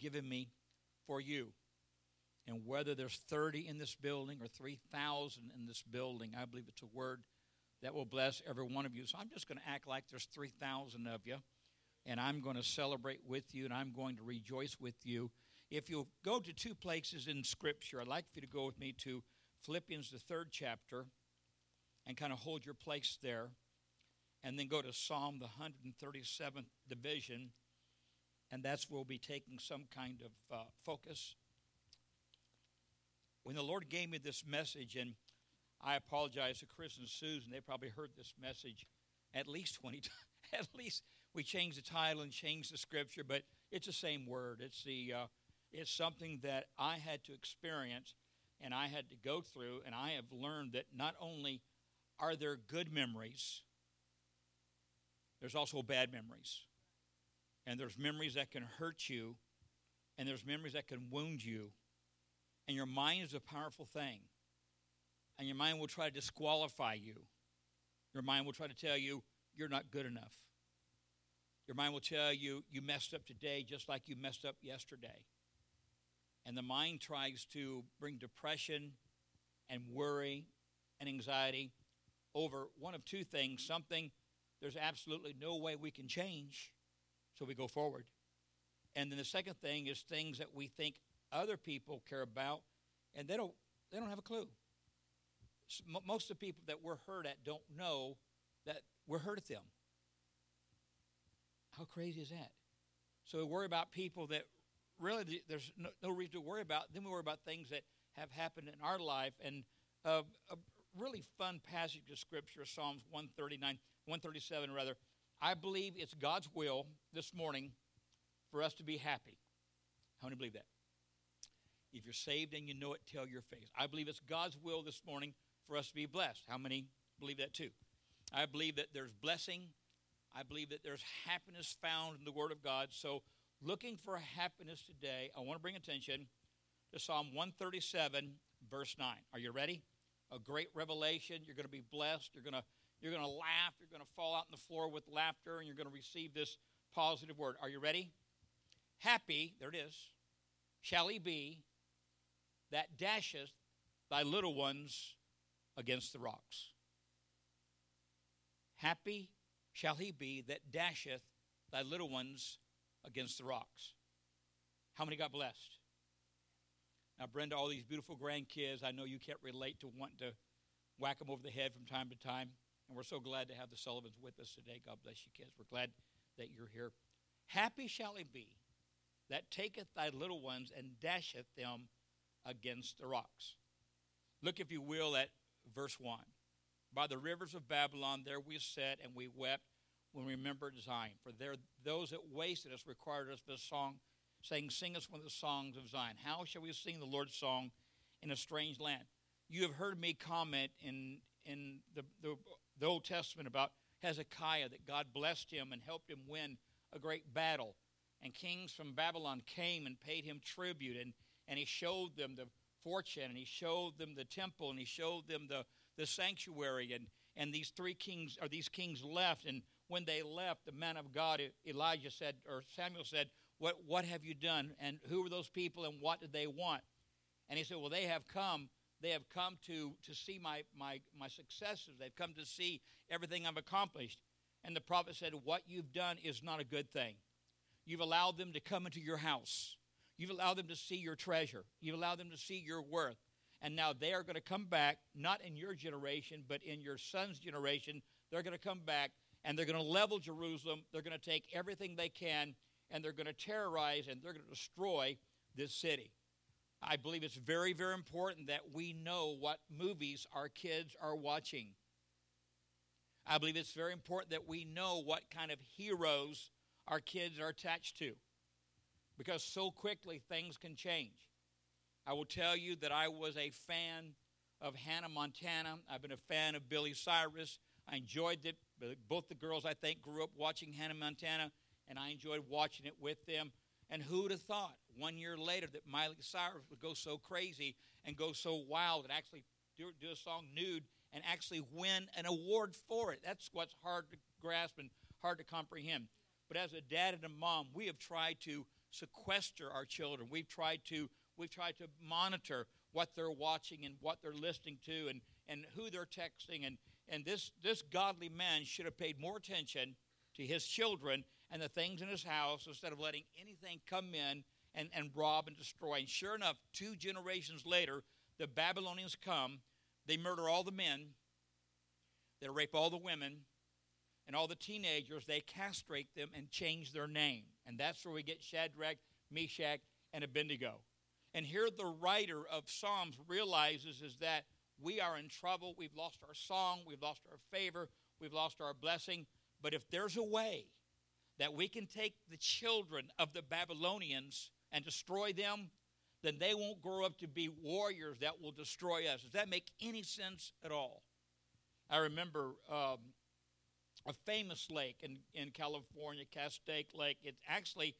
given me for you. And whether there's 30 in this building or 3,000 in this building, I believe it's a word that will bless every one of you. So I'm just going to act like there's 3,000 of you, and I'm going to celebrate with you, and I'm going to rejoice with you. If you go to two places in Scripture, I'd like for you to go with me to Philippians, the third chapter, and kind of hold your place there, and then go to Psalm, the 137th division, and that's where we'll be taking some kind of uh, focus. When the Lord gave me this message, and I apologize to Chris and Susan, they probably heard this message at least 20 times. at least we changed the title and changed the scripture, but it's the same word. It's the uh, it's something that I had to experience and I had to go through, and I have learned that not only are there good memories, there's also bad memories. And there's memories that can hurt you, and there's memories that can wound you. And your mind is a powerful thing. And your mind will try to disqualify you. Your mind will try to tell you you're not good enough. Your mind will tell you you messed up today just like you messed up yesterday. And the mind tries to bring depression and worry and anxiety over one of two things something there's absolutely no way we can change, so we go forward. And then the second thing is things that we think other people care about, and they don't, they don't have a clue. Most of the people that we're hurt at don't know that we're hurt at them. How crazy is that? So we worry about people that really there's no, no, reason to worry about. Then we worry about things that have happened in our life. And uh, a really fun passage of Scripture, Psalms 139, 137 rather. I believe it's God's will this morning for us to be happy. How many believe that? If you're saved and you know it, tell your face. I believe it's God's will this morning for us to be blessed. How many believe that too? I believe that there's blessing. I believe that there's happiness found in the Word of God. So looking for happiness today, I want to bring attention to Psalm 137, verse 9. Are you ready? A great revelation. You're going to be blessed. You're going to you're going to laugh. You're going to fall out on the floor with laughter, and you're going to receive this positive word. Are you ready? Happy, there it is, shall he be that dasheth thy little ones against the rocks. Happy shall he be that dasheth thy little ones against the rocks. How many got blessed? Now, Brenda, all these beautiful grandkids, I know you can't relate to wanting to whack them over the head from time to time. And we're so glad to have the Sullivans with us today. God bless you, kids. We're glad that you're here. Happy shall he be that taketh thy little ones and dasheth them against the rocks. Look, if you will, at verse 1. By the rivers of Babylon, there we sat and we wept when we remembered Zion. For there those that wasted us required us this song, saying, Sing us one of the songs of Zion. How shall we sing the Lord's song in a strange land? You have heard me comment in, in the, the, the Old Testament about Hezekiah that God blessed him and helped him win a great battle. And kings from Babylon came and paid him tribute, and, and he showed them the fortune, and he showed them the temple, and he showed them the, the sanctuary. And, and these three kings, or these kings left, and when they left, the man of God, Elijah said, or Samuel said, What, what have you done? And who were those people and what did they want? And he said, Well, they have come. They have come to, to see my, my, my successes. They've come to see everything I've accomplished. And the prophet said, What you've done is not a good thing. You've allowed them to come into your house. You've allowed them to see your treasure. You've allowed them to see your worth. And now they are going to come back, not in your generation, but in your son's generation. They're going to come back and they're going to level Jerusalem. They're going to take everything they can and they're going to terrorize and they're going to destroy this city. I believe it's very, very important that we know what movies our kids are watching. I believe it's very important that we know what kind of heroes our kids are attached to because so quickly things can change. I will tell you that I was a fan of Hannah Montana. I've been a fan of Billy Cyrus. I enjoyed it. Both the girls, I think, grew up watching Hannah Montana, and I enjoyed watching it with them. And who would have thought one year later that Miley Cyrus would go so crazy and go so wild and actually do, do a song nude and actually win an award for it? That's what's hard to grasp and hard to comprehend. But as a dad and a mom, we have tried to sequester our children. We've tried to we've tried to monitor what they're watching and what they're listening to and, and who they're texting and, and this this godly man should have paid more attention to his children and the things in his house instead of letting anything come in and, and rob and destroy. And sure enough, two generations later, the Babylonians come, they murder all the men, they rape all the women, and all the teenagers, they castrate them and change their name. And that's where we get Shadrach, Meshach, and Abednego. And here the writer of Psalms realizes is that we are in trouble. We've lost our song, we've lost our favor, we've lost our blessing. But if there's a way that we can take the children of the Babylonians and destroy them, then they won't grow up to be warriors that will destroy us. Does that make any sense at all? I remember um, a famous lake in, in California, Castaic Lake. It's actually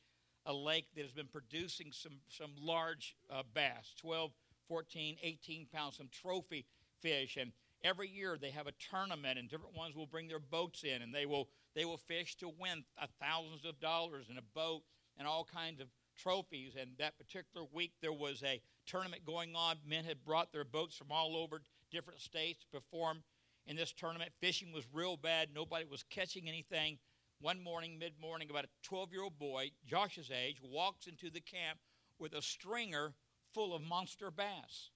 a lake that has been producing some, some large uh, bass 12, 14, 18 pounds, some trophy fish. And every year they have a tournament, and different ones will bring their boats in, and they will, they will fish to win thousands of dollars in a boat and all kinds of trophies. And that particular week, there was a tournament going on. Men had brought their boats from all over different states to perform in this tournament. Fishing was real bad, nobody was catching anything. One morning, mid morning, about a 12 year old boy, Josh's age, walks into the camp with a stringer full of monster bass.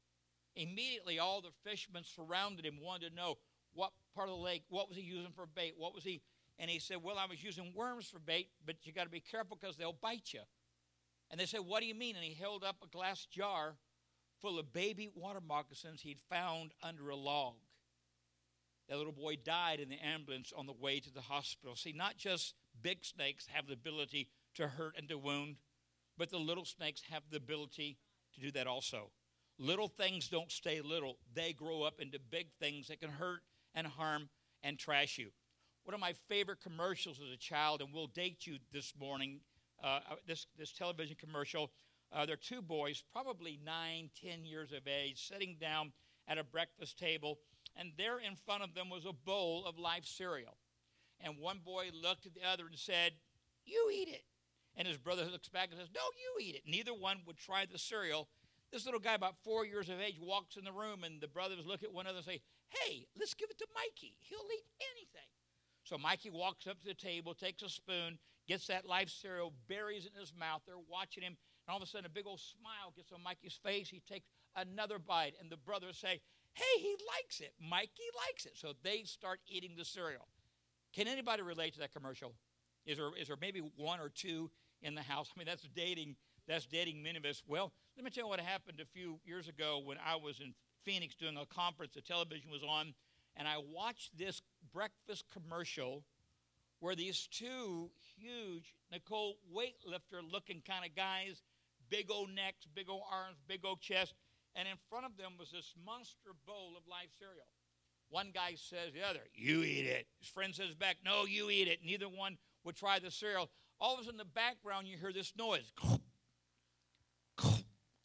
Immediately, all the fishermen surrounded him, wanted to know what part of the lake, what was he using for bait, what was he. And he said, Well, I was using worms for bait, but you got to be careful because they'll bite you. And they said, What do you mean? And he held up a glass jar full of baby water moccasins he'd found under a log. That little boy died in the ambulance on the way to the hospital. See, not just big snakes have the ability to hurt and to wound, but the little snakes have the ability to do that also. Little things don't stay little, they grow up into big things that can hurt and harm and trash you. One of my favorite commercials as a child, and we'll date you this morning, uh, uh this, this television commercial. Uh, there are two boys, probably nine, ten years of age, sitting down at a breakfast table and there in front of them was a bowl of life cereal. And one boy looked at the other and said, You eat it. And his brother looks back and says, No, you eat it. Neither one would try the cereal. This little guy, about four years of age, walks in the room, and the brothers look at one another and say, Hey, let's give it to Mikey. He'll eat anything. So Mikey walks up to the table, takes a spoon, gets that life cereal, buries it in his mouth. They're watching him, and all of a sudden, a big old smile gets on Mikey's face. He takes another bite, and the brothers say, Hey, he likes it. Mikey likes it. So they start eating the cereal. Can anybody relate to that commercial? Is there, is there maybe one or two in the house? I mean, that's dating, that's dating many of us. Well, let me tell you what happened a few years ago when I was in Phoenix doing a conference. The television was on, and I watched this breakfast commercial where these two huge Nicole weightlifter looking kind of guys, big old necks, big old arms, big old chest, and in front of them was this monster bowl of life cereal. One guy says the other, You eat it. His friend says back, No, you eat it. Neither one would try the cereal. All of a sudden, in the background, you hear this noise.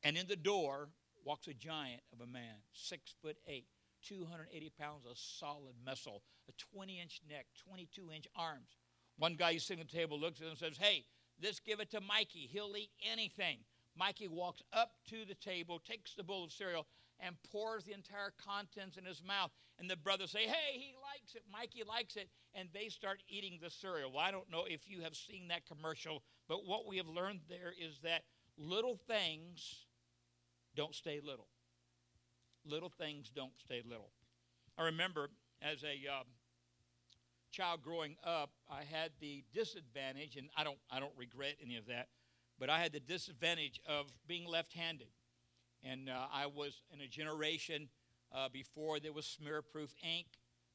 And in the door walks a giant of a man, six foot eight, 280 pounds of solid muscle, a 20 inch neck, 22 inch arms. One guy sitting at the table looks at him and says, Hey, let's give it to Mikey. He'll eat anything. Mikey walks up to the table, takes the bowl of cereal, and pours the entire contents in his mouth. And the brothers say, Hey, he likes it. Mikey likes it. And they start eating the cereal. Well, I don't know if you have seen that commercial, but what we have learned there is that little things don't stay little. Little things don't stay little. I remember as a um, child growing up, I had the disadvantage, and I don't, I don't regret any of that but I had the disadvantage of being left handed. And uh, I was in a generation uh, before there was smear proof ink.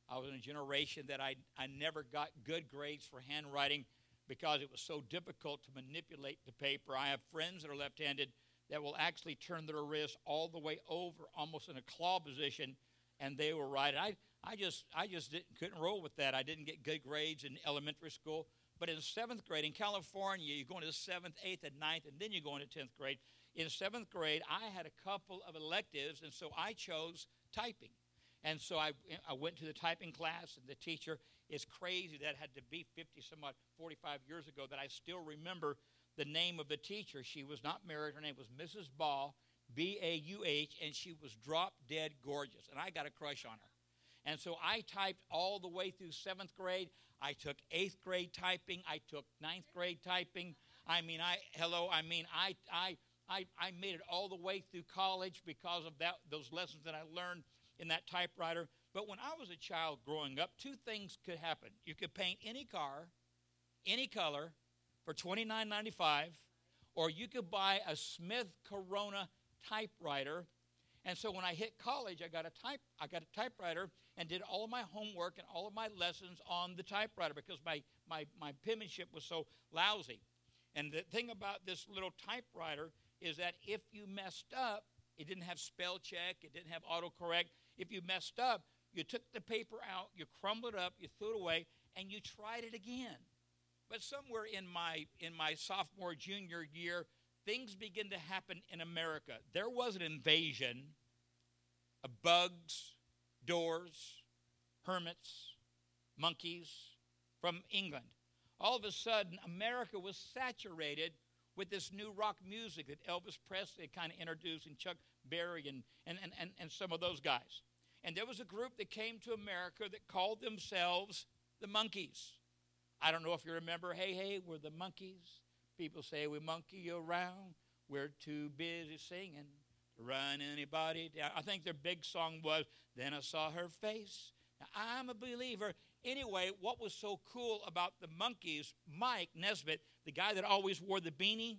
I was in a generation that I, I never got good grades for handwriting because it was so difficult to manipulate the paper. I have friends that are left handed that will actually turn their wrist all the way over, almost in a claw position, and they will write it. I, I just, I just didn't, couldn't roll with that. I didn't get good grades in elementary school. But in seventh grade, in California, you go into seventh, eighth, and ninth, and then you go into 10th grade. In seventh grade, I had a couple of electives, and so I chose typing. And so I, I went to the typing class, and the teacher is crazy that had to be 50 some odd, 45 years ago that I still remember the name of the teacher. She was not married. Her name was Mrs. Ball, B A U H, and she was drop dead gorgeous. And I got a crush on her. And so I typed all the way through seventh grade. I took eighth grade typing. I took ninth grade typing. I mean, I hello. I mean, I I I, I made it all the way through college because of that those lessons that I learned in that typewriter. But when I was a child growing up, two things could happen. You could paint any car, any color, for $29.95, or you could buy a Smith Corona typewriter. And so when I hit college, I got a type I got a typewriter and did all of my homework and all of my lessons on the typewriter because my, my, my penmanship was so lousy. And the thing about this little typewriter is that if you messed up, it didn't have spell check, it didn't have autocorrect. If you messed up, you took the paper out, you crumbled it up, you threw it away, and you tried it again. But somewhere in my in my sophomore junior year, things begin to happen in America. There was an invasion of bugs, doors, hermits, monkeys from England. All of a sudden, America was saturated with this new rock music that Elvis Presley kind of introduced and Chuck Berry and, and, and, and, and some of those guys. And there was a group that came to America that called themselves the Monkees. I don't know if you remember, hey, hey, we're the Monkees. People say we monkey around. We're too busy singing to run anybody down. I think their big song was, Then I Saw Her Face. Now, I'm a believer. Anyway, what was so cool about the Monkees, Mike Nesmith, the guy that always wore the beanie,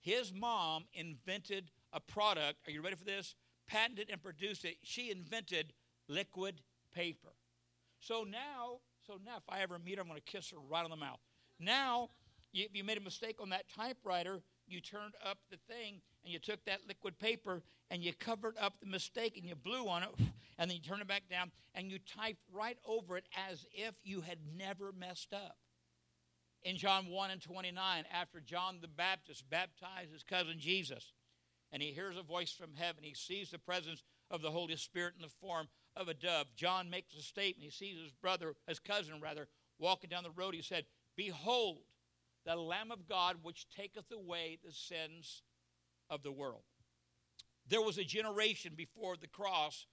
his mom invented a product. Are you ready for this? Patented and produced it. She invented liquid paper. So now so now, if I ever meet her, I'm going to kiss her right on the mouth. Now, if you made a mistake on that typewriter. You turned up the thing and you took that liquid paper and you covered up the mistake and you blew on it and then you turn it back down and you typed right over it as if you had never messed up. In John 1 and 29, after John the Baptist baptized his cousin Jesus, and he hears a voice from heaven, he sees the presence of the Holy Spirit in the form of a dove. John makes a statement. He sees his brother, his cousin rather, walking down the road. He said, Behold, the Lamb of God which taketh away the sins of the world. There was a generation before the cross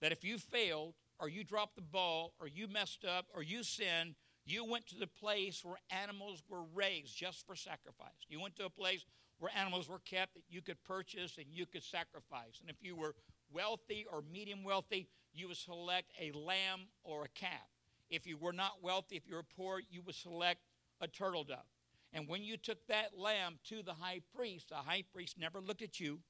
that if you failed, or you dropped the ball, or you messed up, or you sinned, you went to the place where animals were raised just for sacrifice. You went to a place where animals were kept that you could purchase and you could sacrifice. And if you were wealthy or medium wealthy, you would select a lamb or a calf. If you were not wealthy, if you were poor, you would select a turtle dove. And when you took that lamb to the high priest, the high priest never looked at you.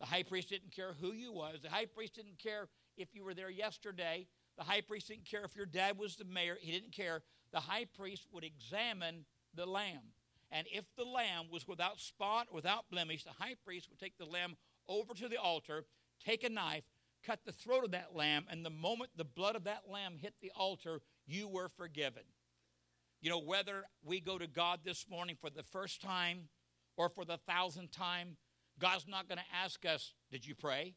The high priest didn't care who you was. The high priest didn't care if you were there yesterday. The high priest didn't care if your dad was the mayor. He didn't care. The high priest would examine the lamb. And if the lamb was without spot, without blemish, the high priest would take the lamb over to the altar, take a knife, cut the throat of that lamb, and the moment the blood of that lamb hit the altar, you were forgiven. You know, whether we go to God this morning for the first time or for the thousandth time, God's not going to ask us, Did you pray?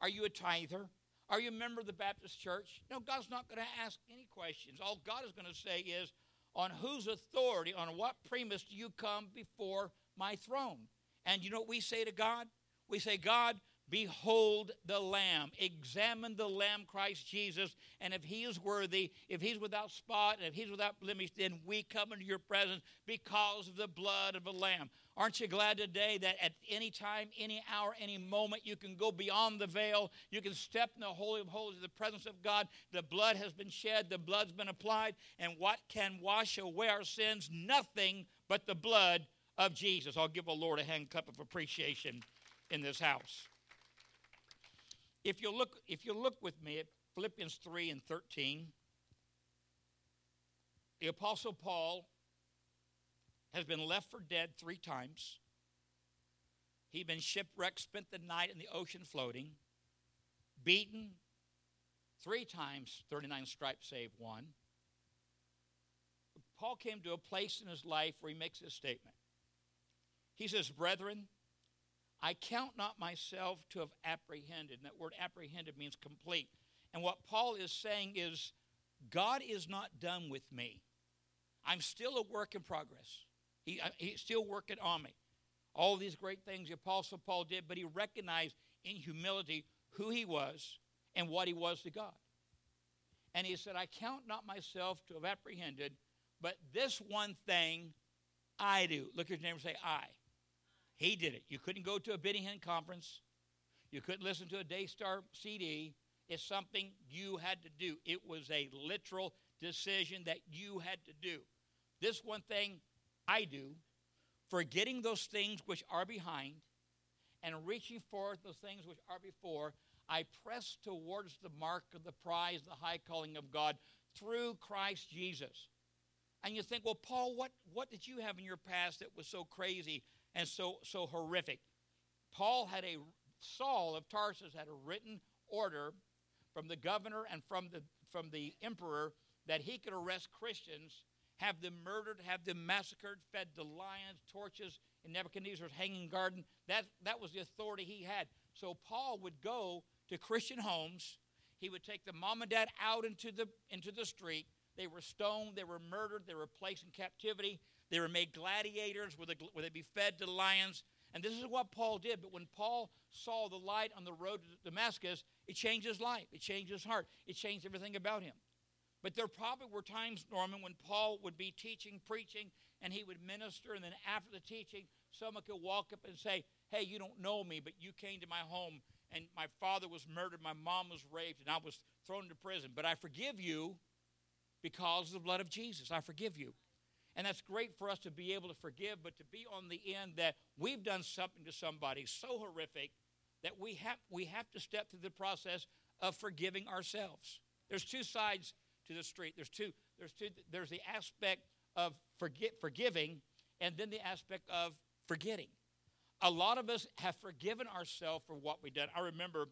Are you a tither? Are you a member of the Baptist church? No, God's not going to ask any questions. All God is going to say is, On whose authority, on what premise do you come before my throne? And you know what we say to God? We say, God, Behold the Lamb. Examine the Lamb, Christ Jesus. And if he is worthy, if he's without spot, and if he's without blemish, then we come into your presence because of the blood of a Lamb. Aren't you glad today that at any time, any hour, any moment, you can go beyond the veil? You can step in the Holy of Holies, the presence of God. The blood has been shed, the blood's been applied. And what can wash away our sins? Nothing but the blood of Jesus. I'll give the Lord a hand cup of appreciation in this house. If you look, if you look with me at Philippians 3 and 13, the Apostle Paul has been left for dead three times. He'd been shipwrecked, spent the night in the ocean floating, beaten three times, 39 stripes save one. Paul came to a place in his life where he makes this statement. He says, Brethren, I count not myself to have apprehended. And that word apprehended means complete. And what Paul is saying is, God is not done with me. I'm still a work in progress. He, uh, he's still working on me. All these great things the Apostle Paul did, but he recognized in humility who he was and what he was to God. And he said, I count not myself to have apprehended, but this one thing I do. Look at your neighbor and say, I. He did it. You couldn't go to a Hinn conference. You couldn't listen to a Daystar CD. It's something you had to do. It was a literal decision that you had to do. This one thing I do, forgetting those things which are behind and reaching forth those things which are before, I press towards the mark of the prize, the high calling of God through Christ Jesus. And you think, well, Paul, what, what did you have in your past that was so crazy and so, so horrific? Paul had a, Saul of Tarsus had a written order from the governor and from the, from the emperor that he could arrest Christians, have them murdered, have them massacred, fed to lions, torches in Nebuchadnezzar's hanging garden. That, that was the authority he had. So Paul would go to Christian homes. He would take the mom and dad out into the, into the street. They were stoned, they were murdered, they were placed in captivity, they were made gladiators where, the, where they'd be fed to lions. And this is what Paul did. But when Paul saw the light on the road to Damascus, it changed his life, it changed his heart, it changed everything about him. But there probably were times, Norman, when Paul would be teaching, preaching, and he would minister, and then after the teaching, someone could walk up and say, Hey, you don't know me, but you came to my home, and my father was murdered, my mom was raped, and I was thrown into prison. But I forgive you because of the blood of Jesus. I forgive you. And that's great for us to be able to forgive, but to be on the end that we've done something to somebody so horrific that we have, we have to step through the process of forgiving ourselves. There's two sides to the street. There's two. There's two. There's the aspect of forget, forgiving, and then the aspect of forgetting. A lot of us have forgiven ourselves for what we've done. I remember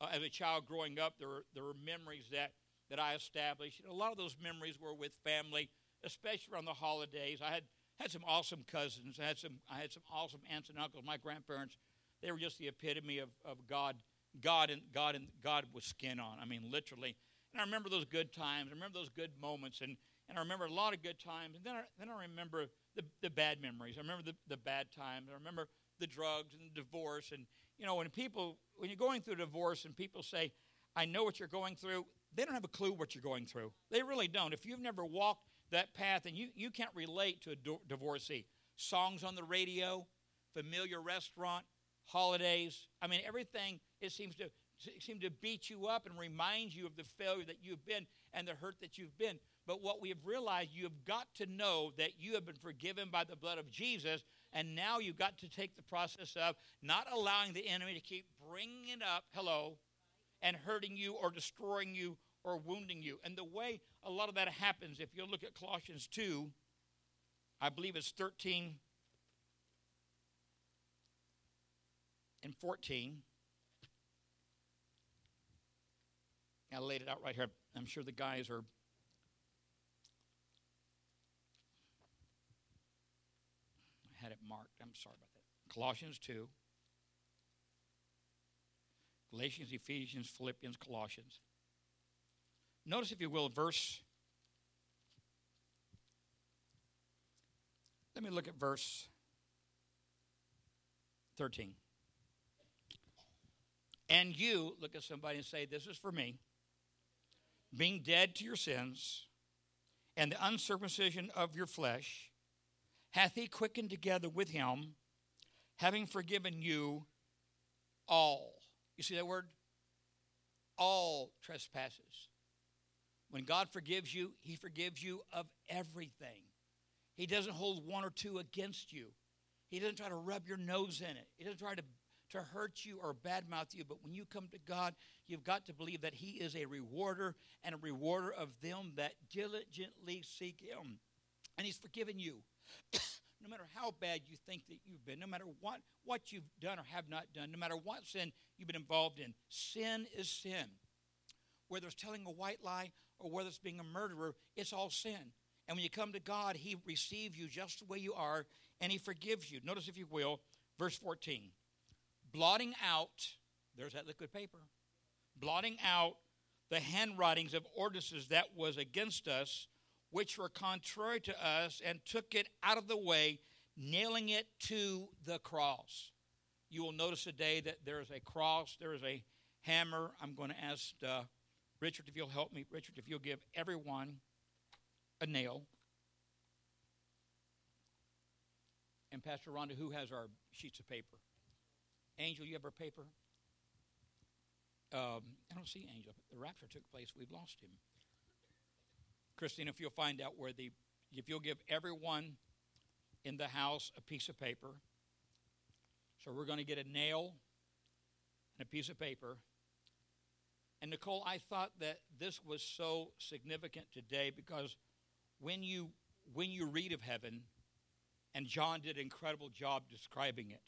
uh, as a child growing up, there were, there were memories that, that I established. And a lot of those memories were with family, especially around the holidays. I had, had some awesome cousins. I had some, I had some awesome aunts and uncles. My grandparents, they were just the epitome of, of God, God and God and God with skin on. I mean, literally. And I remember those good times. I remember those good moments. And, and I remember a lot of good times. And then I, then I remember the, the bad memories. I remember the, the bad times. I remember the drugs and the divorce. And, you know, when people, when you're going through divorce and people say, I know what you're going through, they don't have a clue what you're going through. They really don't. If you've never walked that path and you, you can't relate to a divorcee, songs on the radio, familiar restaurant, holidays, I mean, everything, it seems to seem to beat you up and remind you of the failure that you've been and the hurt that you've been. But what we have realized, you have got to know that you have been forgiven by the blood of Jesus, and now you've got to take the process of not allowing the enemy to keep bringing it up, hello, and hurting you or destroying you or wounding you. And the way a lot of that happens, if you look at Colossians 2, I believe it's 13 and 14. I laid it out right here. I'm sure the guys are. I had it marked. I'm sorry about that. Colossians 2. Galatians, Ephesians, Philippians, Colossians. Notice, if you will, verse. Let me look at verse 13. And you, look at somebody and say, This is for me being dead to your sins and the uncircumcision of your flesh, hath he quickened together with him, having forgiven you all. You see that word? All trespasses. When God forgives you, he forgives you of everything. He doesn't hold one or two against you. He doesn't try to rub your nose in it. He doesn't try to to hurt you or badmouth you. But when you come to God, you've got to believe that He is a rewarder and a rewarder of them that diligently seek Him. And He's forgiven you. no matter how bad you think that you've been, no matter what, what you've done or have not done, no matter what sin you've been involved in, sin is sin. Whether it's telling a white lie or whether it's being a murderer, it's all sin. And when you come to God, He receives you just the way you are and He forgives you. Notice, if you will, verse 14 blotting out, there's that liquid paper, blotting out the handwritings of ordinances that was against us, which were contrary to us, and took it out of the way, nailing it to the cross. You will notice today that there is a cross, there is a hammer. I'm going to ask uh, Richard if you'll help me. Richard, if you'll give everyone a nail. And Pastor Rhonda, who has our sheets of paper? Angel, you have our paper? Um, I don't see Angel. The rapture took place. We've lost him. Christine, if you'll find out where the, if you'll give everyone in the house a piece of paper. So we're going to get a nail and a piece of paper. And Nicole, I thought that this was so significant today because when you when you read of heaven, and John did an incredible job describing it.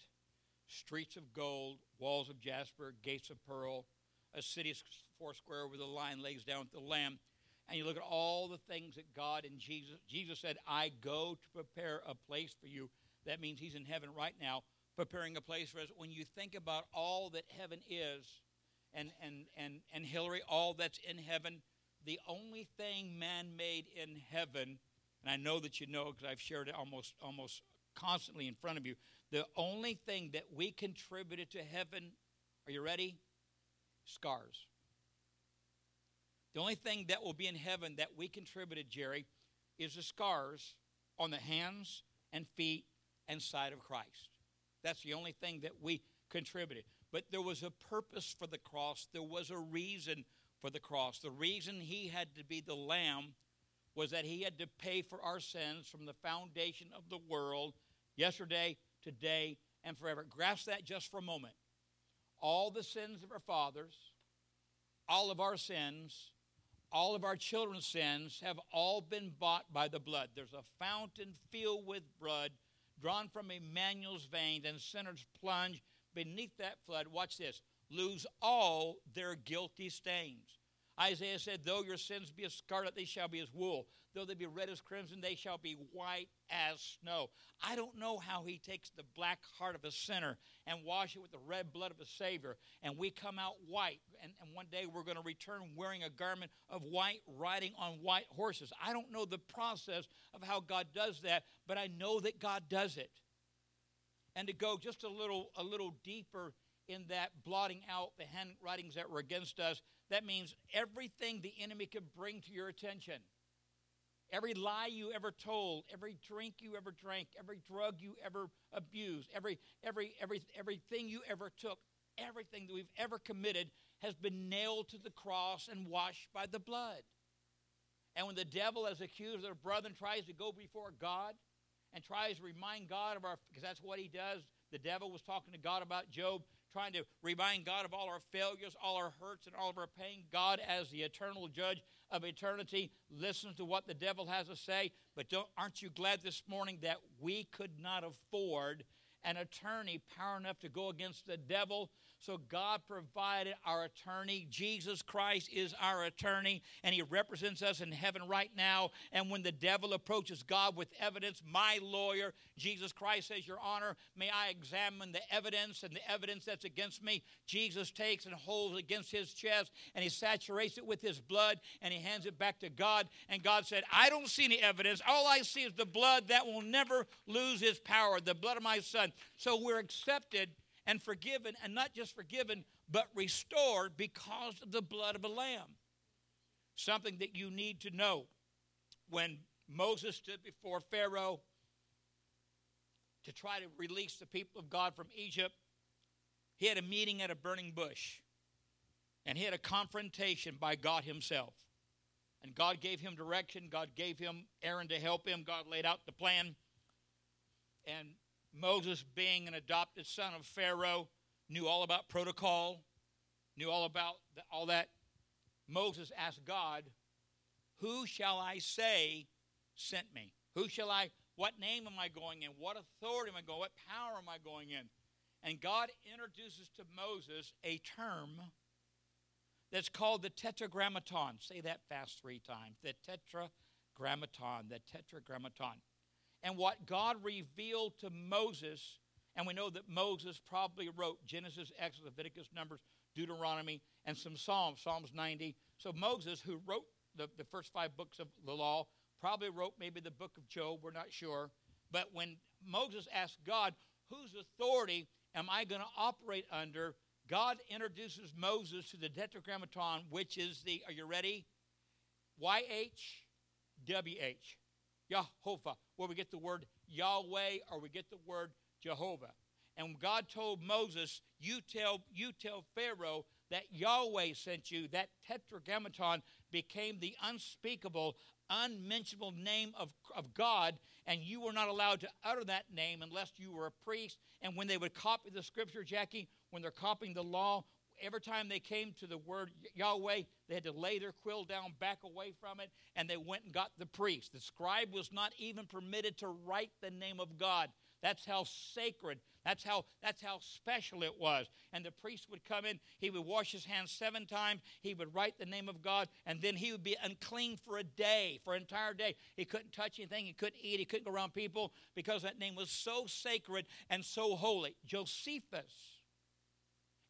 Streets of gold, walls of jasper, gates of pearl, a city four square where the lion lays down with the lamb. And you look at all the things that God and Jesus, Jesus said, I go to prepare a place for you. That means he's in heaven right now, preparing a place for us. When you think about all that heaven is, and, and, and, and Hillary, all that's in heaven, the only thing man made in heaven, and I know that you know because I've shared it almost, almost constantly in front of you, the only thing that we contributed to heaven, are you ready? Scars. The only thing that will be in heaven that we contributed, Jerry, is the scars on the hands and feet and side of Christ. That's the only thing that we contributed. But there was a purpose for the cross, there was a reason for the cross. The reason he had to be the lamb was that he had to pay for our sins from the foundation of the world, yesterday, today, and forever. Grasp that just for a moment. All the sins of our fathers, all of our sins, all of our children's sins have all been bought by the blood. There's a fountain filled with blood drawn from Emmanuel's veins, and sinners plunge beneath that flood. Watch this lose all their guilty stains. Isaiah said, Though your sins be as scarlet, they shall be as wool. Though they be red as crimson, they shall be white as snow. I don't know how he takes the black heart of a sinner and wash it with the red blood of a Savior, and we come out white. And, and one day we're going to return wearing a garment of white, riding on white horses. I don't know the process of how God does that, but I know that God does it. And to go just a little, a little deeper in that blotting out the handwritings that were against us, that means everything the enemy could bring to your attention. Every lie you ever told, every drink you ever drank, every drug you ever abused, every, every, every, everything you ever took, everything that we've ever committed has been nailed to the cross and washed by the blood. And when the devil, as accused of brother, and tries to go before God and tries to remind God of our, because that's what he does. The devil was talking to God about Job trying to remind God of all our failures, all our hurts, and all of our pain. God, as the eternal judge of eternity, listens to what the devil has to say. But aren't you glad this morning that we could not afford an attorney power enough to go against the devil. So God provided our attorney. Jesus Christ is our attorney, and he represents us in heaven right now. And when the devil approaches God with evidence, my lawyer, Jesus Christ says, Your Honor, may I examine the evidence and the evidence that's against me. Jesus takes and holds against his chest, and he saturates it with his blood, and he hands it back to God. And God said, I don't see any evidence. All I see is the blood that will never lose its power, the blood of my son. So we're accepted and forgiven, and not just forgiven, but restored because of the blood of a lamb. Something that you need to know. When Moses stood before Pharaoh to try to release the people of God from Egypt, he had a meeting at a burning bush. And he had a confrontation by God Himself. And God gave him direction. God gave him Aaron to help him. God laid out the plan. And Moses, being an adopted son of Pharaoh, knew all about protocol, knew all about the, all that. Moses asked God, Who shall I say sent me? Who shall I, what name am I going in? What authority am I going? What power am I going in? And God introduces to Moses a term that's called the tetragrammaton. Say that fast three times. The tetragrammaton. The tetragrammaton and what God revealed to Moses. And we know that Moses probably wrote Genesis, Exodus, Leviticus, Numbers, Deuteronomy, and some Psalms, Psalms 90. So Moses, who wrote the, the first five books of the law, probably wrote maybe the book of Job, we're not sure. But when Moses asked God, whose authority am I going to operate under? God introduces Moses to the Tetragrammaton, which is the, are you ready? YHWH. Jehovah, where we get the word Yahweh or we get the word Jehovah. And God told Moses, you tell, you tell Pharaoh that Yahweh sent you. That tetragrammaton became the unspeakable, unmentionable name of, of God, and you were not allowed to utter that name unless you were a priest. And when they would copy the scripture, Jackie, when they're copying the law, every time they came to the word Yahweh, they had to lay their quill down, back away from it, and they went and got the priest. The scribe was not even permitted to write the name of God. That's how sacred, that's how that's how special it was. And the priest would come in, he would wash his hands seven times, he would write the name of God, and then he would be unclean for a day, for an entire day. He couldn't touch anything, he couldn't eat, he couldn't go around people because that name was so sacred and so holy. Josephus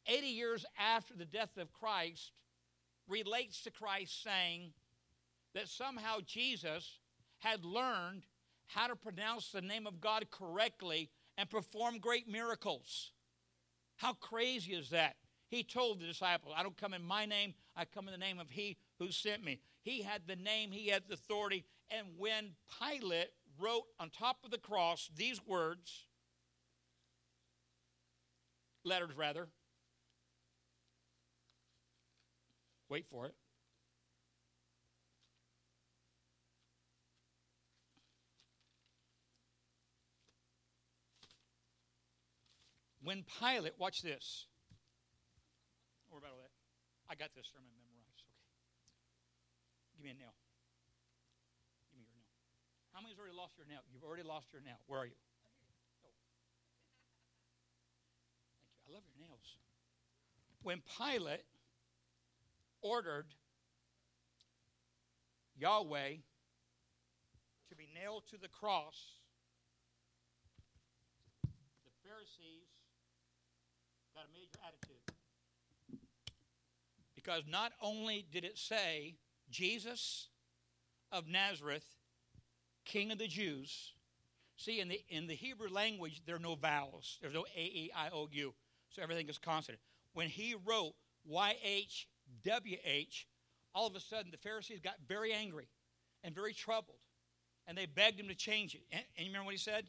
80 years after the death of Christ, relates to Christ saying that somehow Jesus had learned how to pronounce the name of God correctly and perform great miracles. How crazy is that? He told the disciples, I don't come in my name, I come in the name of He who sent me. He had the name, He had the authority. And when Pilate wrote on top of the cross these words, letters rather, Wait for it. When Pilate, watch this. Don't worry about all that. I got this sermon memorized. Okay. Give me a nail. Give me your nail. How many's already lost your nail? You've already lost your nail. Where are you? Thank you. I love your nails. When Pilate ordered Yahweh to be nailed to the cross, the Pharisees got a major attitude. Because not only did it say, Jesus of Nazareth, King of the Jews, see, in the, in the Hebrew language, there are no vowels, there's no A, E, I, O, U, so everything is consonant. When he wrote YH WH, all of a sudden the Pharisees got very angry and very troubled. And they begged him to change it. And, and you remember what he said?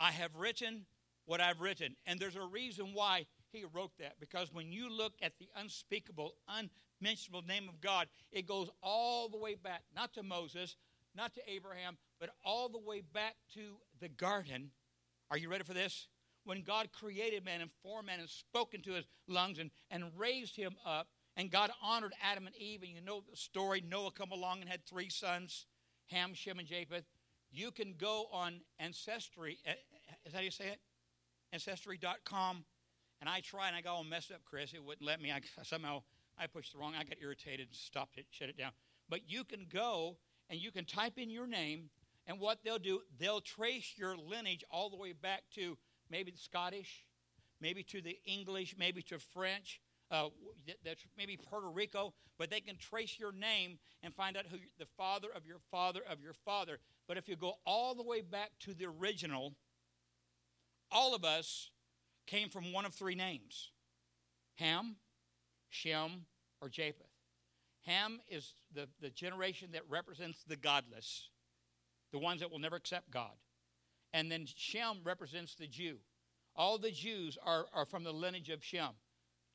I have written what I've written. And there's a reason why he wrote that. Because when you look at the unspeakable, unmentionable name of God, it goes all the way back, not to Moses, not to Abraham, but all the way back to the garden. Are you ready for this? When God created man and formed man and spoke into his lungs and, and raised him up, and God honored Adam and Eve, and you know the story. Noah come along and had three sons, Ham, Shem, and Japheth. You can go on Ancestry, eh, eh, is that how you say it? Ancestry.com. And I tried, and I got all messed up, Chris. It wouldn't let me. I, somehow I pushed the wrong. I got irritated and stopped it, shut it down. But you can go and you can type in your name, and what they'll do, they'll trace your lineage all the way back to maybe the Scottish, maybe to the English, maybe to French, uh, that's maybe Puerto Rico, but they can trace your name and find out who the father of your father of your father. But if you go all the way back to the original, all of us came from one of three names Ham, Shem, or Japheth. Ham is the, the generation that represents the godless, the ones that will never accept God. And then Shem represents the Jew. All the Jews are, are from the lineage of Shem.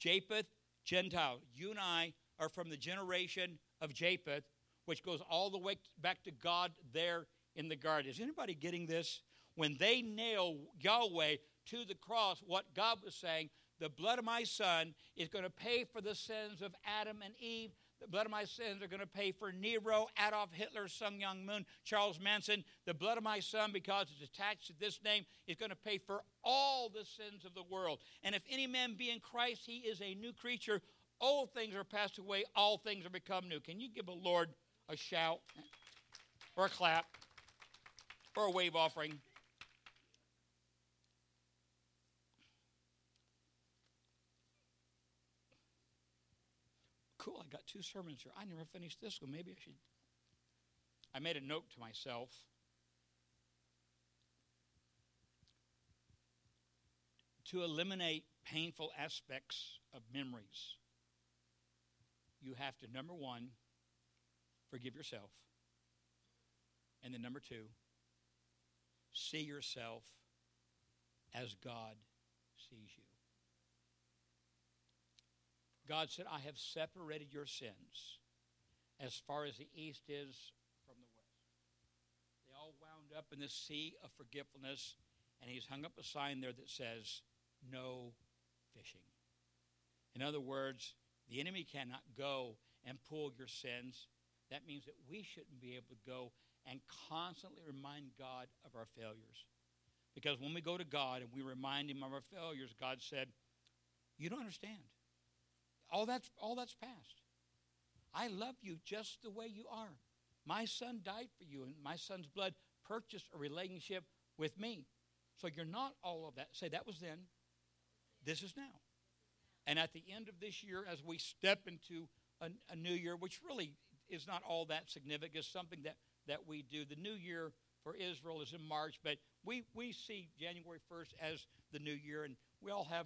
Japheth, Gentile. You and I are from the generation of Japheth, which goes all the way back to God there in the garden. Is anybody getting this? When they nail Yahweh to the cross, what God was saying, the blood of my son is going to pay for the sins of Adam and Eve. The blood of my sins are going to pay for Nero, Adolf Hitler, Sun Myung Moon, Charles Manson. The blood of my son, because it's attached to this name, is going to pay for all the sins of the world. And if any man be in Christ, he is a new creature. Old things are passed away, all things are become new. Can you give the Lord a shout or a clap or a wave offering? Cool, I got two sermons here. I never finished this one. Maybe I should. I made a note to myself. To eliminate painful aspects of memories, you have to, number one, forgive yourself. And then, number two, see yourself as God sees you. God said, I have separated your sins as far as the east is from the west. They all wound up in the sea of forgetfulness, and He's hung up a sign there that says, No fishing. In other words, the enemy cannot go and pull your sins. That means that we shouldn't be able to go and constantly remind God of our failures. Because when we go to God and we remind Him of our failures, God said, You don't understand. All that's, all that's past. I love you just the way you are. My son died for you, and my son's blood purchased a relationship with me. So you're not all of that. Say, that was then. This is now. And at the end of this year, as we step into a, a new year, which really is not all that significant, it's something that, that we do. The new year for Israel is in March, but we, we see January 1st as the new year, and we all have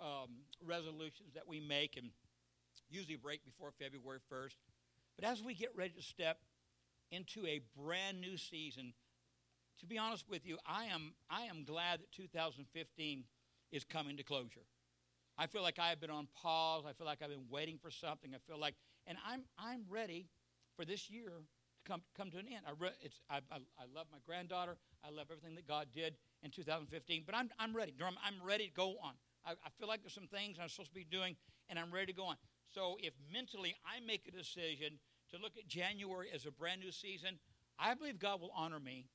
um, resolutions that we make and usually break before February 1st. But as we get ready to step into a brand new season, to be honest with you, I am, I am glad that 2015 is coming to closure. I feel like I've been on pause. I feel like I've been waiting for something. I feel like, and I'm, I'm ready for this year to come, come to an end. I, re, it's, I, I, I love my granddaughter. I love everything that God did in 2015, but I'm, I'm ready. I'm ready to go on. I, I feel like there's some things I'm supposed to be doing, and I'm ready to go on. So if mentally I make a decision to look at January as a brand new season, I believe God will honor me.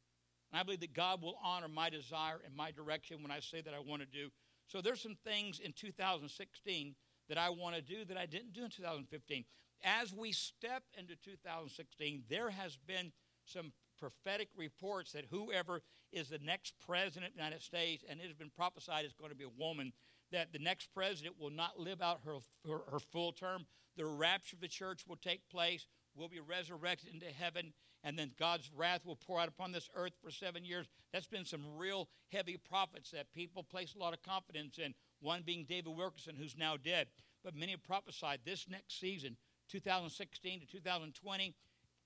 And I believe that God will honor my desire and my direction when I say that I want to do. So there's some things in 2016 that I want to do that I didn't do in 2015. As we step into 2016, there has been some prophetic reports that whoever is the next president of the United States, and it has been prophesied is going to be a woman, that the next president will not live out her, her, her, full term. The rapture of the church will take place. We'll be resurrected into heaven, and then God's wrath will pour out upon this earth for seven years. That's been some real heavy prophets that people place a lot of confidence in. One being David Wilkerson, who's now dead. But many have prophesied this next season, 2016 to 2020,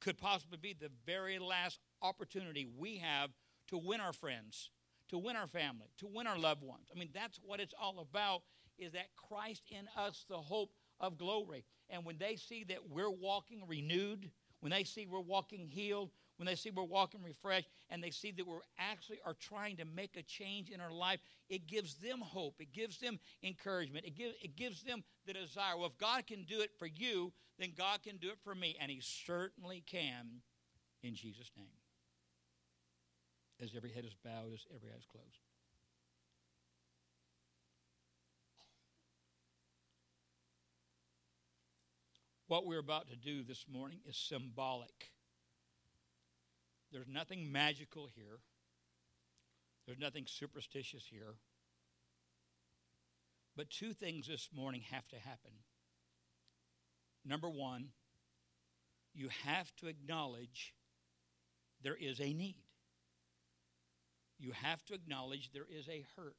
could possibly be the very last opportunity we have to win our friends to win our family, to win our loved ones. I mean, that's what it's all about is that Christ in us, the hope of glory. And when they see that we're walking renewed, when they see we're walking healed, when they see we're walking refreshed, and they see that we're actually are trying to make a change in our life, it gives them hope. It gives them encouragement. It, give, it gives them the desire. Well, if God can do it for you, then God can do it for me. And He certainly can in Jesus' name as every head is bowed, as every eye is closed. What we're about to do this morning is symbolic. There's nothing magical here. There's nothing superstitious here. But two things this morning have to happen. Number one, you have to acknowledge there is a need you have to acknowledge there is a hurt.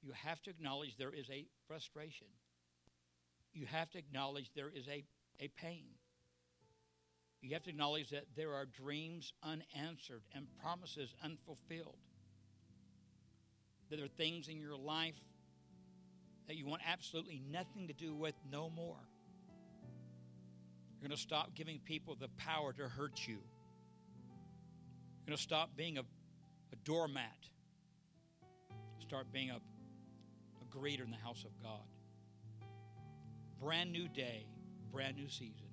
You have to acknowledge there is a frustration. You have to acknowledge there is a, a pain. You have to acknowledge that there are dreams unanswered and promises unfulfilled. That there are things in your life that you want absolutely nothing to do with no more. You're going to stop giving people the power to hurt you. You're going to stop being a a doormat. Start being a, a greeter in the house of God. Brand new day, brand new season.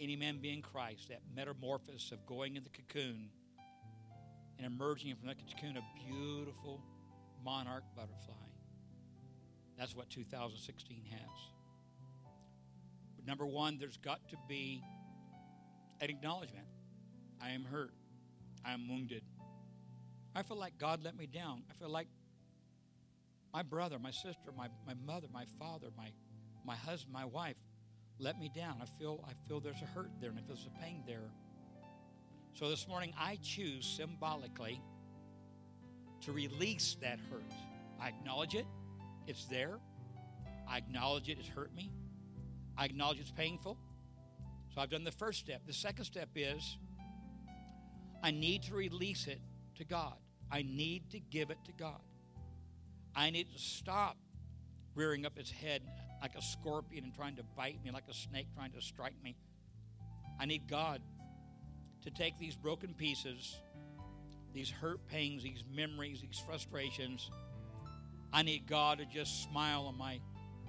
Any man being Christ, that metamorphosis of going in the cocoon and emerging from that cocoon, a beautiful monarch butterfly. That's what 2016 has. But number one, there's got to be an acknowledgement. I am hurt. I am wounded. I feel like God let me down. I feel like my brother, my sister, my, my mother, my father, my, my husband, my wife let me down. I feel, I feel there's a hurt there and I feel there's a pain there. So this morning, I choose symbolically to release that hurt. I acknowledge it, it's there. I acknowledge it it's hurt me. I acknowledge it's painful. So I've done the first step. The second step is I need to release it to God. I need to give it to God. I need to stop rearing up its head like a scorpion and trying to bite me, like a snake trying to strike me. I need God to take these broken pieces, these hurt pains, these memories, these frustrations. I need God to just smile on my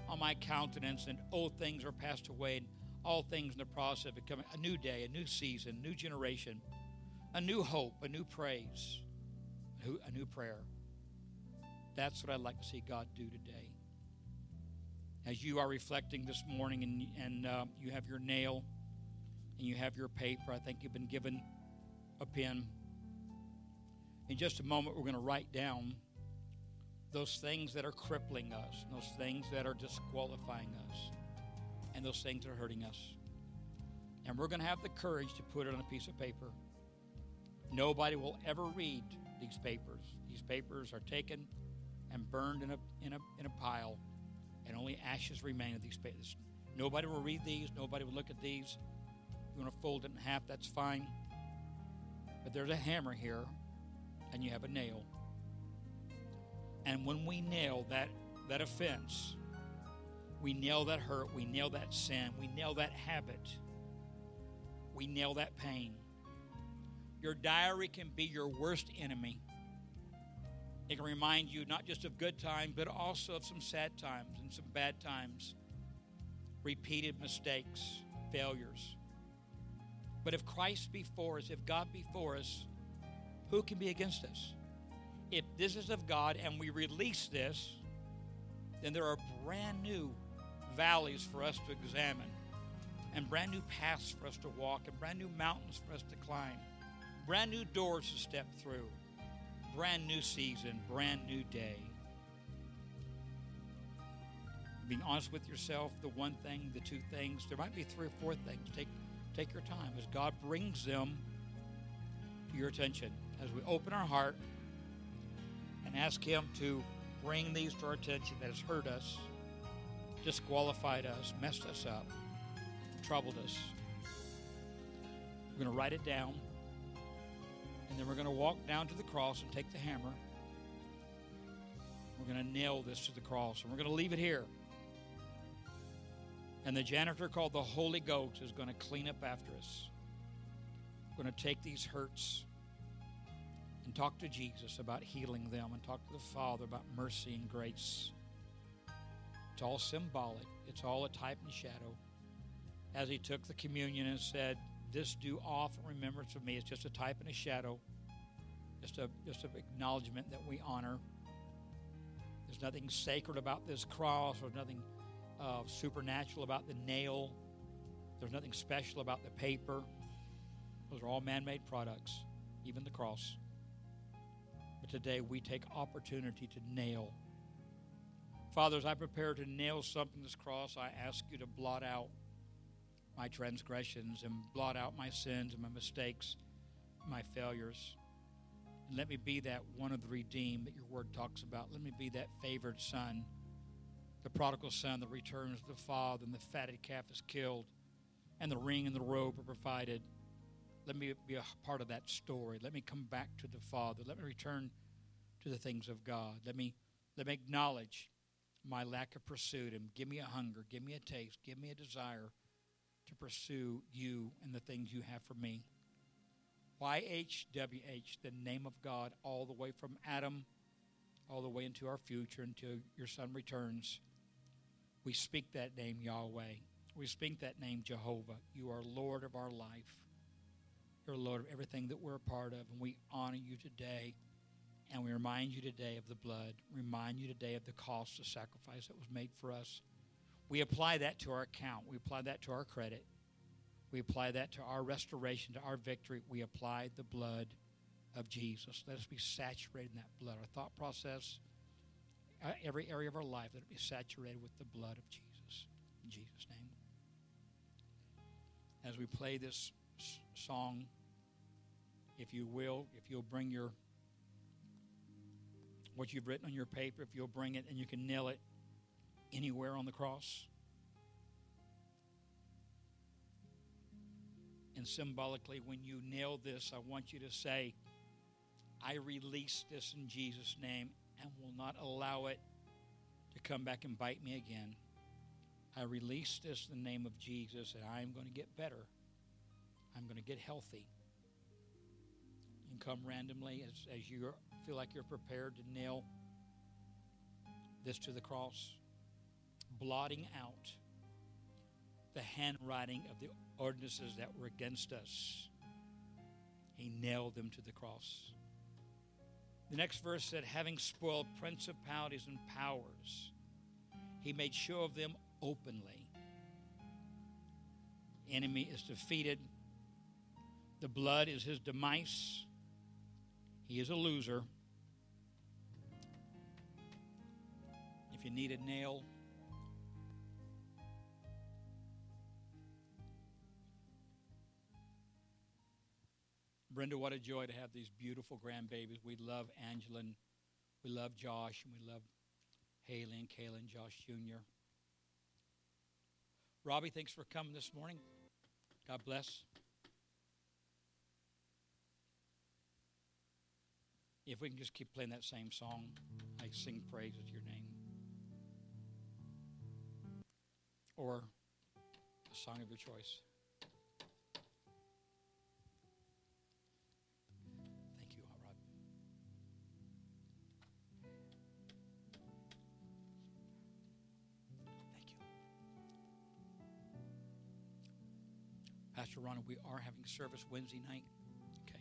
on my countenance and old things are passed away and all things in the process of becoming a new day, a new season, new generation, a new hope, a new praise, a new prayer. That's what I'd like to see God do today. As you are reflecting this morning and, and uh, you have your nail and you have your paper, I think you've been given a pen. In just a moment, we're going to write down those things that are crippling us, those things that are disqualifying us, and those things that are hurting us. And we're going to have the courage to put it on a piece of paper. Nobody will ever read these papers. These papers are taken and burned in a, in a, in a pile, and only ashes remain of these papers. Nobody will read these. Nobody will look at these. If you want to fold it in half, that's fine. But there's a hammer here, and you have a nail. And when we nail that, that offense, we nail that hurt, we nail that sin, we nail that habit, we nail that pain. Your diary can be your worst enemy. It can remind you not just of good times, but also of some sad times and some bad times, repeated mistakes, failures. But if Christ be for us, if God be for us, who can be against us? if this is of God and we release this, then there are brand new valleys for us to examine, and brand new paths for us to walk, and brand new mountains for us to climb, brand new doors to step through, brand new season, brand new day. Being honest with yourself, the one thing, the two things, there might be three or four things. Take, take your time as God brings them to your attention. As we open our heart, and ask Him to bring these to our attention that has hurt us, disqualified us, messed us up, troubled us. We're going to write it down, and then we're going to walk down to the cross and take the hammer. We're going to nail this to the cross, and we're going to leave it here. And the janitor called the Holy Ghost is going to clean up after us. We're going to take these hurts and talk to Jesus about healing them and talk to the Father about mercy and grace. It's all symbolic, it's all a type and shadow. As he took the communion and said, This do often remembrance of me. It's just a type and a shadow, just a just an acknowledgement that we honor. There's nothing sacred about this cross, there's nothing uh, supernatural about the nail, there's nothing special about the paper. Those are all man made products, even the cross. But today we take opportunity to nail. Father, as I prepare to nail something this cross, I ask you to blot out my transgressions and blot out my sins and my mistakes, my failures. And let me be that one of the redeemed that your word talks about. Let me be that favored son, the prodigal son that returns to the father, and the fatted calf is killed, and the ring and the robe are provided. Let me be a part of that story. Let me come back to the Father. Let me return to the things of God. Let me let me acknowledge my lack of pursuit and give me a hunger, give me a taste, give me a desire to pursue you and the things you have for me. YHWH, the name of God, all the way from Adam, all the way into our future until your Son returns. We speak that name, Yahweh. We speak that name, Jehovah. You are Lord of our life. You're Lord of everything that we're a part of, and we honor you today. And we remind you today of the blood, remind you today of the cost, the sacrifice that was made for us. We apply that to our account. We apply that to our credit. We apply that to our restoration, to our victory. We apply the blood of Jesus. Let us be saturated in that blood. Our thought process, uh, every area of our life, let it be saturated with the blood of Jesus. In Jesus' name. As we play this song, if you will, if you'll bring your what you've written on your paper, if you'll bring it and you can nail it anywhere on the cross. And symbolically, when you nail this, I want you to say, I release this in Jesus' name and will not allow it to come back and bite me again. I release this in the name of Jesus, and I am going to get better. I'm going to get healthy. Can come randomly as, as you feel like you're prepared to nail this to the cross, blotting out the handwriting of the ordinances that were against us. He nailed them to the cross. The next verse said, having spoiled principalities and powers, he made show of them openly. Enemy is defeated. The blood is his demise. He is a loser. If you need a nail, Brenda, what a joy to have these beautiful grandbabies. We love Angela and we love Josh and we love Haley and Kayla and Josh Jr. Robbie, thanks for coming this morning. God bless. If we can just keep playing that same song, I sing praises to your name. Or a song of your choice. Pastor Ron, we are having service Wednesday night. Okay.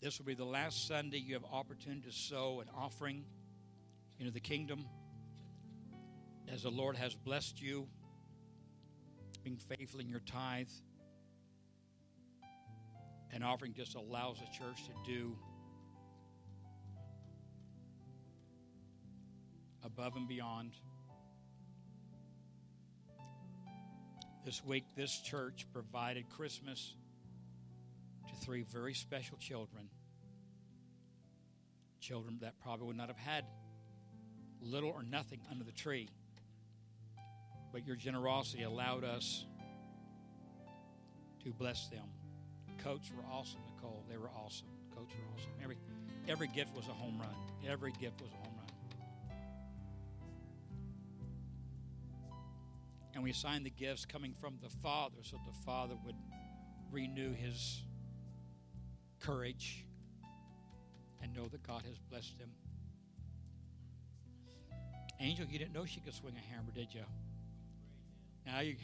This will be the last Sunday you have opportunity to sow an offering into the kingdom as the Lord has blessed you, being faithful in your tithe. An offering just allows the church to do above and beyond. This week, this church provided Christmas to three very special children. Children that probably would not have had little or nothing under the tree. But your generosity allowed us to bless them. Coats were awesome, Nicole. They were awesome. Coats were awesome. Every every gift was a home run. Every gift was a home run. And we assigned the gifts coming from the Father so the Father would renew his courage and know that God has blessed him. Angel, you didn't know she could swing a hammer, did you? Now you.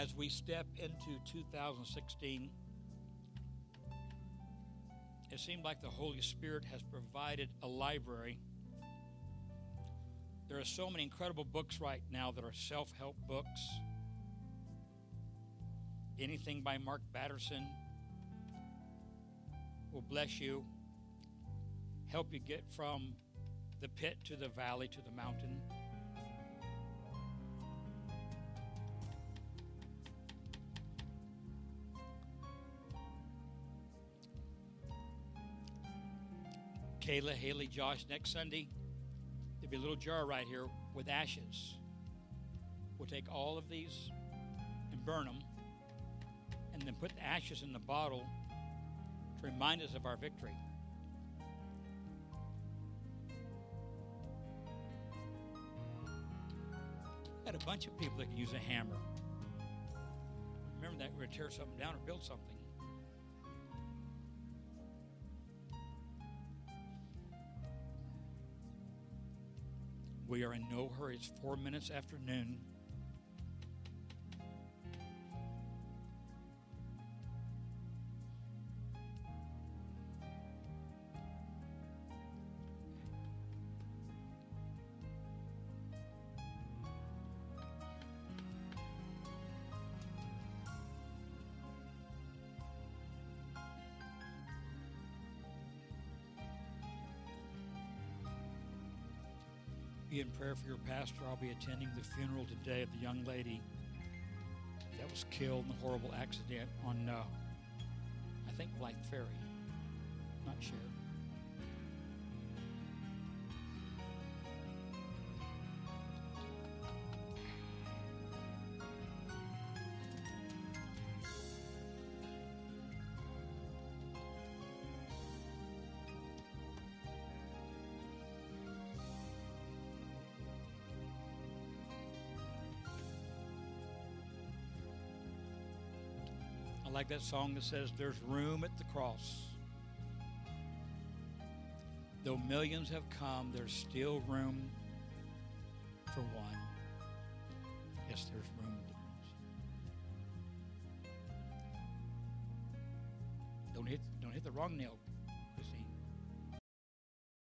As we step into 2016, it seemed like the Holy Spirit has provided a library. There are so many incredible books right now that are self help books. Anything by Mark Batterson will bless you, help you get from the pit to the valley to the mountain. Kayla, Haley, Josh, next Sunday, there'll be a little jar right here with ashes. We'll take all of these and burn them, and then put the ashes in the bottle to remind us of our victory. Got a bunch of people that can use a hammer. Remember that we're tear something down or build something. We are in no hurry. It's four minutes after noon. Prayer for your pastor. I'll be attending the funeral today of the young lady that was killed in a horrible accident on, uh, I think, Blythe Ferry. Not sure. Like that song that says, There's room at the cross. Though millions have come, there's still room